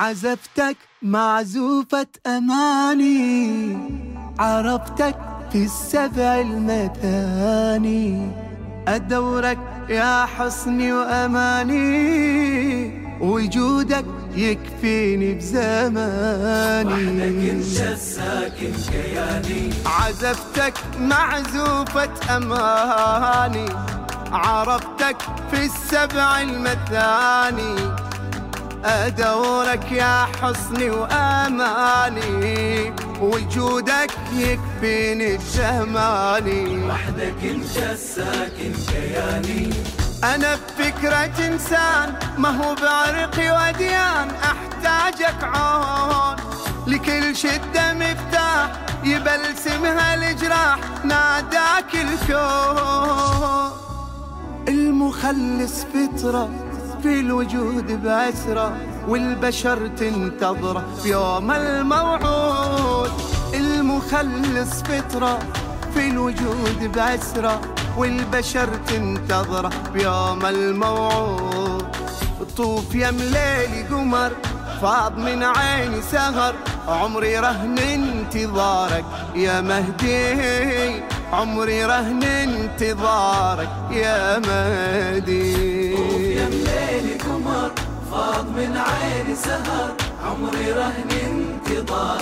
عزفتك معزوفة أماني عرفتك في السبع المثاني أدورك يا حصني وأماني وجودك يكفيني بزماني. وحدك انت الساكن كياني عزفتك معزوفة أماني عرفتك في السبع المثاني. أدورك يا حصني وأماني وجودك يكفيني بجمالي وحدك انت الساكن كياني أنا بفكرة إنسان ما هو بعرقي وديان أحتاجك عون. لكل شدة مفتاح يبلسمها الجراح ناداك الكون. المخلص فطرة في الوجود بأسرة والبشر تنتظره في يوم الموعود. المخلص فطرة في الوجود بأسرة والبشر تنتظره بيوم الموعود. طوف يا مليلي قمر فاض من عيني سهر عمري رهن انتظارك يا مهدي. عمري رهن انتظارك يا مهدي. عيني سهر عمري رهن انتظارك